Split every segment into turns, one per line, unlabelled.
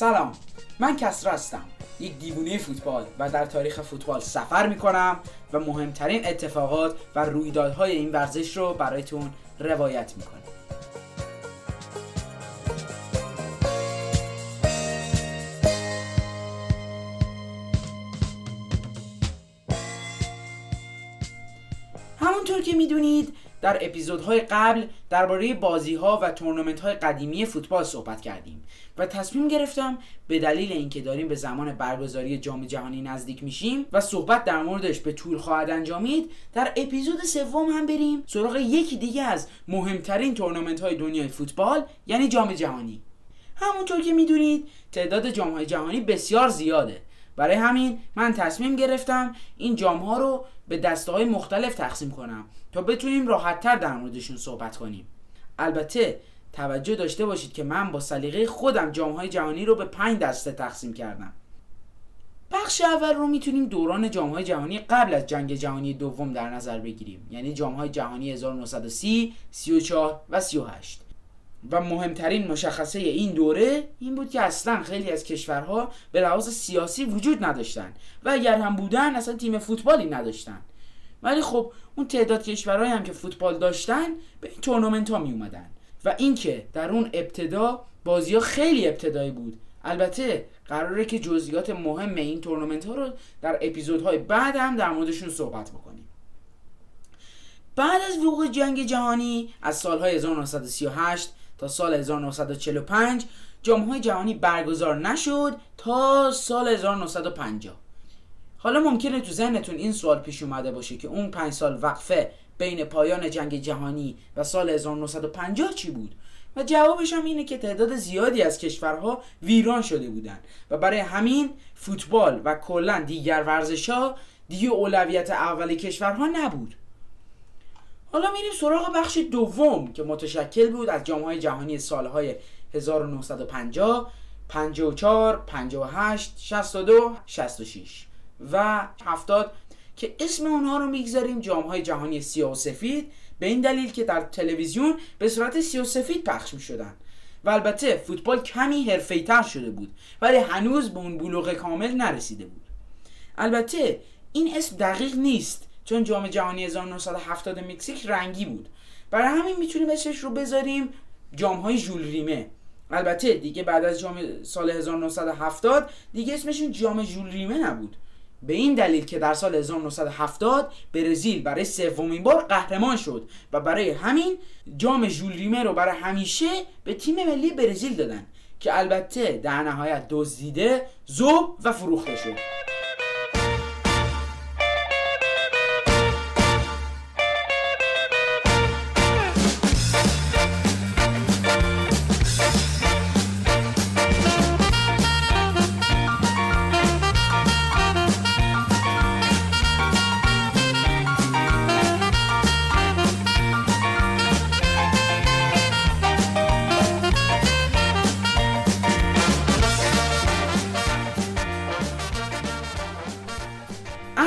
سلام. من کسرا هستم. یک دیوونه فوتبال و در تاریخ فوتبال سفر می‌کنم و مهمترین اتفاقات و رویدادهای این ورزش رو برایتون روایت می‌کنم. همونطور که می‌دونید در اپیزودهای قبل درباره بازی ها و تورنمنت های قدیمی فوتبال صحبت کردیم و تصمیم گرفتم به دلیل اینکه داریم به زمان برگزاری جام جهانی نزدیک میشیم و صحبت در موردش به طول خواهد انجامید در اپیزود سوم هم بریم سراغ یکی دیگه از مهمترین تورنمنت های دنیای فوتبال یعنی جام جهانی. همونطور که می‌دونید تعداد جام های جهانی بسیار زیاده. برای همین من تصمیم گرفتم این جام ها رو به دسته های مختلف تقسیم کنم تا بتونیم راحتتر در موردشون صحبت کنیم. البته توجه داشته باشید که من با سلیقه خودم جام های جهانی رو به پنج دسته تقسیم کردم. بخش اول رو می‌تونیم دوران جام های جهانی قبل از جنگ جهانی دوم در نظر بگیریم. یعنی جام های جهانی 1930 34 و 38 و مهمترین مشخصه این دوره این بود که اصلا خیلی از کشورها به لحاظ سیاسی وجود نداشتن و اگر هم بودن اصلا تیم فوتبالی نداشتن. ولی خب اون تعداد کشورهایی هم که فوتبال داشتن به این تورنمنت ها می اومدن و اینکه در اون ابتدا بازی ها خیلی ابتدایی بود البته قراره که جزئیات مهم این تورنمنت ها رو در اپیزودهای بعد هم در موردشون صحبت بکنیم. بعد از وقوع جنگ جهانی از سالهای 1938 تا سال 1945 جام جهانی برگزار نشد تا سال 1950 حالا ممکنه تو ذهنتون این سوال پیش اومده باشه که اون پنج سال وقفه بین پایان جنگ جهانی و سال 1950 چی بود؟ و جوابش هم اینه که تعداد زیادی از کشورها ویران شده بودند و برای همین فوتبال و کلا دیگر ورزش ها دیگه اولویت اول کشورها نبود. حالا میریم سراغ بخش دوم که متشکل بود از جام جهانی سالهای 1950 54 58 62 66 و 70 که اسم اونها رو می‌گذاریم جام های جهانی سیاه و سفید به این دلیل که در تلویزیون به صورت سیاه و سفید پخش می شدن و البته فوتبال کمی تر شده بود ولی هنوز به اون بلوغ کامل نرسیده بود. البته این اسم دقیق نیست. چون جام جهانی 1970 مکزیک رنگی بود. برای همین می‌تونیم اسمش رو بذاریم جام های ژول ریمه. البته دیگه بعد از جام سال 1970 دیگه اسمشون جام ژول ریمه نبود. به این دلیل که در سال 1970 برزیل برای سومین بار قهرمان شد و برای همین جام ژول ریمه رو برای همیشه به تیم ملی برزیل دادن که البته در نهایت دزدیده زوب و فروخته شد.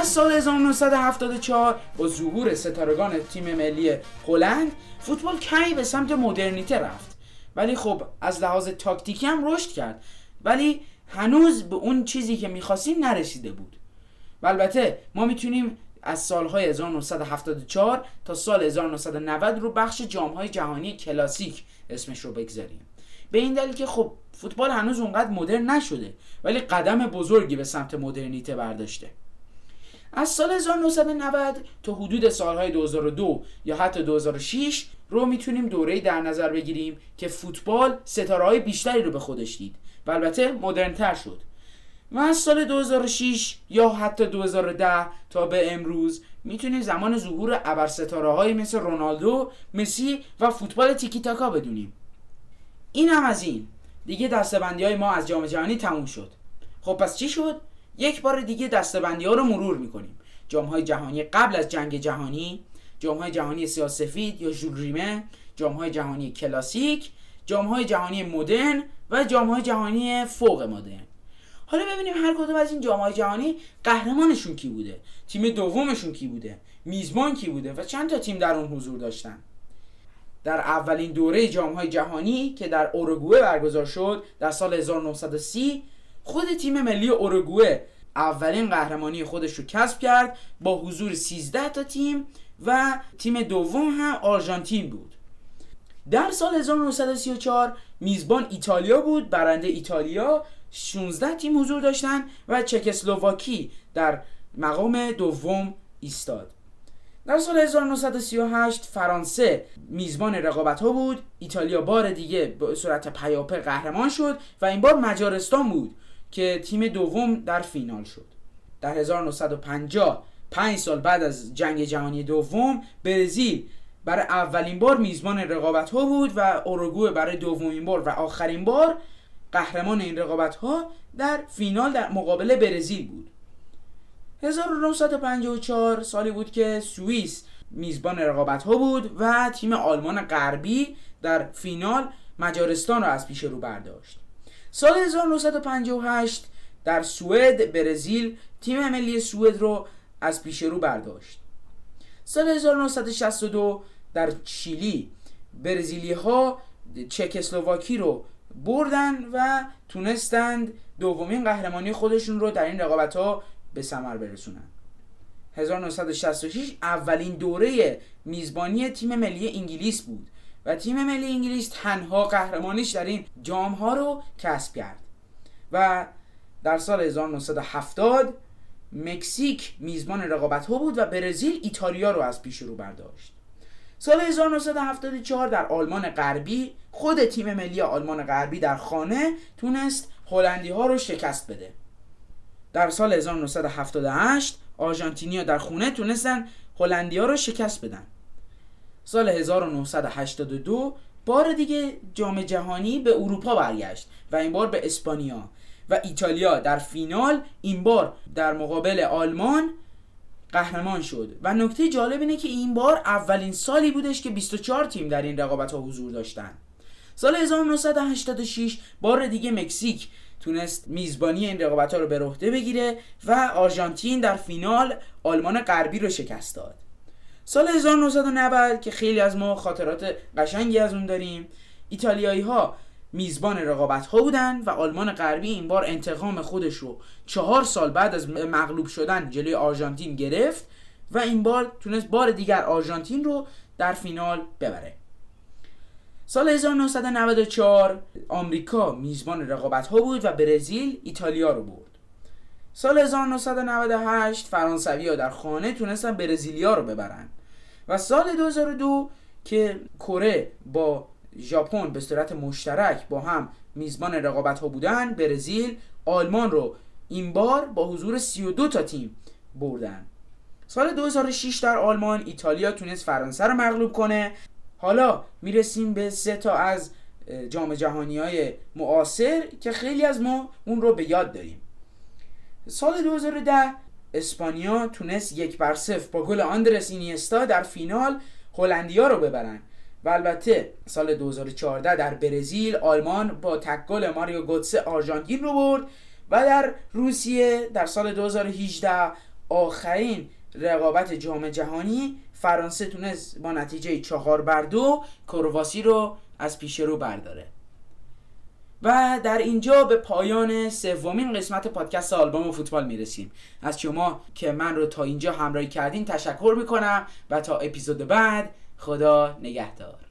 سال 1974 با ظهور ستارگان تیم ملی هلند فوتبال کمی به سمت مدرنیته رفت. ولی خب از لحاظ تاکتیکی هم رشد کرد. ولی هنوز به اون چیزی که می‌خواستیم نرسیده بود. و البته ما می‌تونیم از سالهای 1974 تا سال 1990 رو بخش جامهای جهانی کلاسیک اسمش رو بگذاریم. به این دلیل که خب فوتبال هنوز اونقدر مدرن نشده ولی قدم بزرگی به سمت مدرنیته برداشته. از سال 1990 تا حدود سالهای 2002 یا حتی 2006 رو می‌تونیم دوره‌ای در نظر بگیریم که فوتبال ستاره های بیشتری رو به خودش دید و البته مدرنتر شد. و از سال 2006 یا حتی 2010 تا به امروز می‌تونیم زمان ظهور ابر ستاره های مثل رونالدو، مسی و فوتبال تیکی تاکا بدونیم. این هم از این. دیگه دستبندی های ما از جام جهانی تموم شد. خب پس چی شد؟ یک بار دیگه دستبندی ها رو مرور می‌کنیم. جام های جهانی قبل از جنگ جهانی جام های جهانی سیاسفید یا ژول جام های جهانی کلاسیک جام های جهانی مدرن و جام های جهانی فوق مدرن. حالا ببینیم هر کدوم از این جام های جهانی قهرمانشون کی بوده تیم دومشون کی بوده میزبان کی بوده و چند تا تیم در اون حضور داشتن. در اولین دوره جام های جهانی که در اوروگوئه برگزار شد در سال 1930 خود تیم ملی اوروگوئه اولین قهرمانی خودش رو کسب کرد با حضور 13 تا تیم و تیم دوم هم آرژانتین بود. در سال 1934 میزبان ایتالیا بود برنده ایتالیا 16 تیم حضور داشتن و چکسلواکی در مقام دوم ایستاد. در سال 1938 فرانسه میزبان رقابت ها بود ایتالیا بار دیگه به صورت پیاپی قهرمان شد و این بار مجارستان بود. که تیم دوم در فینال شد. در 1950 پنج سال بعد از جنگ جهانی دوم برزیل برای اولین بار میزبان رقابت ها بود و اوروگوئه برای دومین بار و آخرین بار قهرمان این رقابت ها در فینال در مقابل برزیل بود. 1954 سالی بود که سوئیس میزبان رقابت ها بود و تیم آلمان غربی در فینال مجارستان را از پیش رو برداشت. سال 1958 در سوئد برزیل تیم ملی سوئد رو از پیش رو برداشت. سال 1962 در چیلی برزیلی ها چکسلواکی رو بردن و تونستند دومین قهرمانی خودشون رو در این رقابت ها به ثمر برسونن. 1966 اولین دوره میزبانی تیم ملی انگلیس بود. و تیم ملی انگلیس تنها قهرمانیش در این جام ها رو کسب کرد. و در سال 1970 مکزیک میزبان رقابت ها بود و برزیل ایتالیا رو از پیش رو برداشت. سال 1974 در آلمان غربی خود تیم ملی آلمان غربی در خانه تونست هلندی ها رو شکست بده. در سال 1978 آرژانتینیا در خونه تونستن هلندیا رو شکست بدن. سال 1982 بار دیگه جام جهانی به اروپا برگشت و این بار به اسپانیا و ایتالیا در فینال این بار در مقابل آلمان قهرمان شد. و نکته جالب اینه که این بار اولین سالی بودش که 24 تیم در این رقابت ها حضور داشتن. سال 1986 بار دیگه مکزیک تونست میزبانی این رقابت ها رو به عهده بگیره و آرژانتین در فینال آلمان غربی رو شکست داد. سال 1990 که خیلی از ما خاطرات قشنگی از اون داریم. ایتالیایی ها میزبان رقابت ها بودن و آلمان غربی این بار انتقام خودش رو چهار سال بعد از مغلوب شدن جلوی آرژانتین گرفت و این بار تونست بار دیگر آرژانتین رو در فینال ببره. سال 1994 آمریکا میزبان رقابت ها بود و برزیل ایتالیا رو برد. سال 1998 فرانسوی ها در خانه تونستن برزیلیا رو ببرن. و سال 2002 که کره با ژاپن به صورت مشترک با هم میزبان رقابت ها بودن برزیل آلمان رو این بار با حضور 32 تا تیم بردن. سال 2006 در آلمان ایتالیا تونست فرانسه رو مغلوب کنه. حالا می‌رسیم به سه تا از جام جهانی های معاصر که خیلی از ما اون رو به یاد داریم. سال 2010 اسپانیا تونست یک بر صفر با گل آندرس اینیستا در فینال هلندیا رو ببرن. و البته سال 2014 در برزیل آلمان با تک گل ماریو گوتسه آرژانتین رو برد و در روسیه در سال 2018 آخرین رقابت جام جهانی فرانسه تونست با نتیجه چهار بر دو کرواسی رو از پیش رو برداره. و در اینجا به پایان سومین قسمت پادکست آلبوم فوتبال می‌رسیم. از شما که من رو تا اینجا همراهی کردین تشکر می‌کنم و تا اپیزود بعد خدا نگهدار.